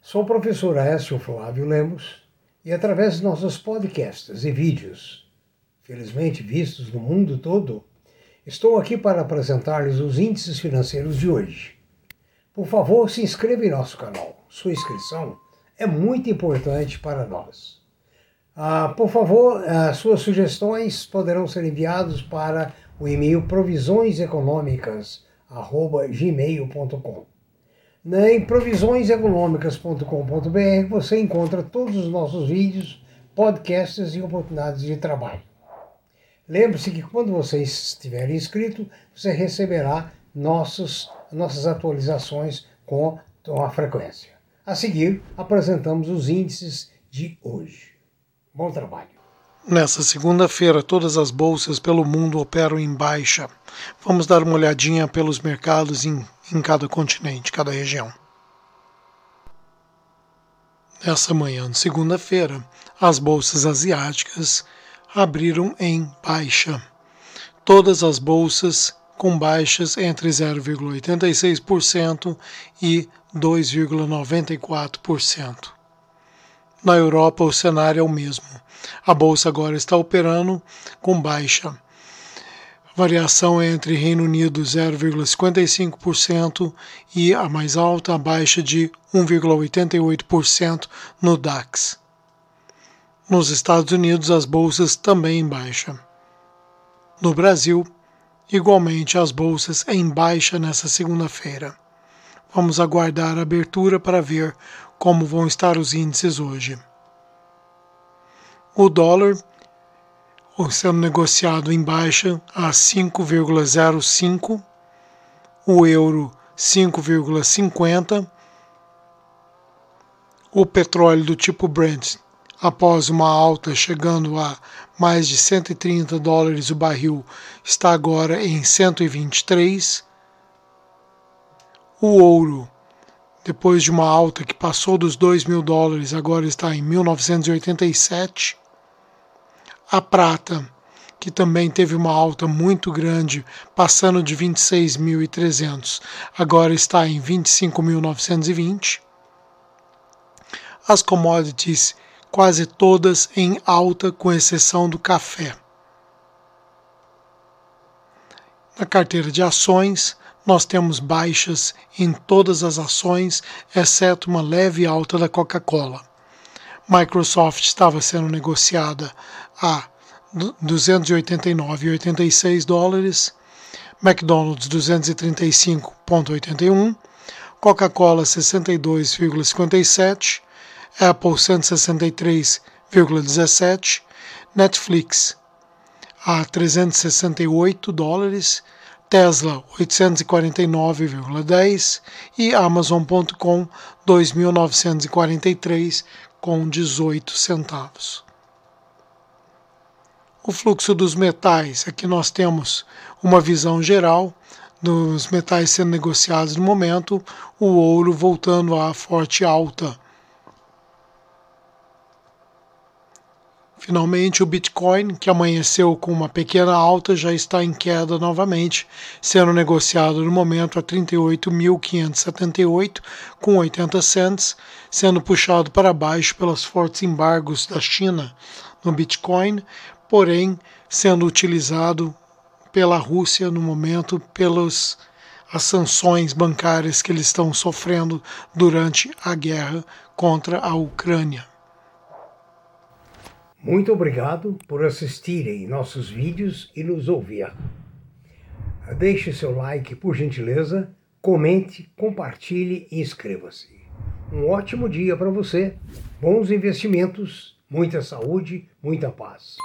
Sou o professor Aécio Flávio Lemos e através de nossos podcasts e vídeos, felizmente vistos no mundo todo, estou aqui para apresentar-lhes os índices financeiros de hoje. Por favor, se inscreva em nosso canal. Sua inscrição é muito importante para nós. Ah, por favor, ah, suas sugestões poderão ser enviadas para o e-mail Em provisioneseconômicas.com.br você encontra todos os nossos vídeos, podcasts e oportunidades de trabalho. Lembre-se que quando você estiver inscrito, você receberá nossos, nossas atualizações com, com a frequência. A seguir, apresentamos os índices de hoje. Bom trabalho. Nessa segunda-feira, todas as bolsas pelo mundo operam em baixa. Vamos dar uma olhadinha pelos mercados em, em cada continente, cada região. Nessa manhã de segunda-feira, as bolsas asiáticas abriram em baixa. Todas as bolsas com baixas entre 0,86% e 2,94%. Na Europa, o cenário é o mesmo. A bolsa agora está operando com baixa. Variação entre Reino Unido 0,55% e a mais alta, a baixa de 1,88% no DAX. Nos Estados Unidos, as bolsas também em baixa. No Brasil, igualmente as bolsas em baixa nessa segunda-feira. Vamos aguardar a abertura para ver como vão estar os índices hoje. O dólar sendo negociado em baixa a 5,05, o euro 5,50, o petróleo do tipo Brent após uma alta chegando a mais de 130 dólares o barril está agora em 123 o ouro, depois de uma alta que passou dos 2 mil dólares, agora está em 1987. A prata, que também teve uma alta muito grande, passando de 26.300, agora está em 25.920. As commodities quase todas em alta, com exceção do café. Na carteira de ações, nós temos baixas em todas as ações, exceto uma leve alta da Coca-Cola. Microsoft estava sendo negociada a 289,86 dólares, McDonald's 235,81, Coca-Cola 62,57, Apple 163,17, Netflix a 368 dólares Tesla 849,10 e Amazon.com 2.943 com 18 centavos. O fluxo dos metais, aqui nós temos uma visão geral dos metais sendo negociados no momento, o ouro voltando à forte alta Finalmente, o Bitcoin, que amanheceu com uma pequena alta, já está em queda novamente, sendo negociado no momento a 38.578 com 80 cents, sendo puxado para baixo pelos fortes embargos da China no Bitcoin, porém sendo utilizado pela Rússia no momento pelas as sanções bancárias que eles estão sofrendo durante a guerra contra a Ucrânia. Muito obrigado por assistirem nossos vídeos e nos ouvir. Deixe seu like, por gentileza, comente, compartilhe e inscreva-se. Um ótimo dia para você, bons investimentos, muita saúde, muita paz.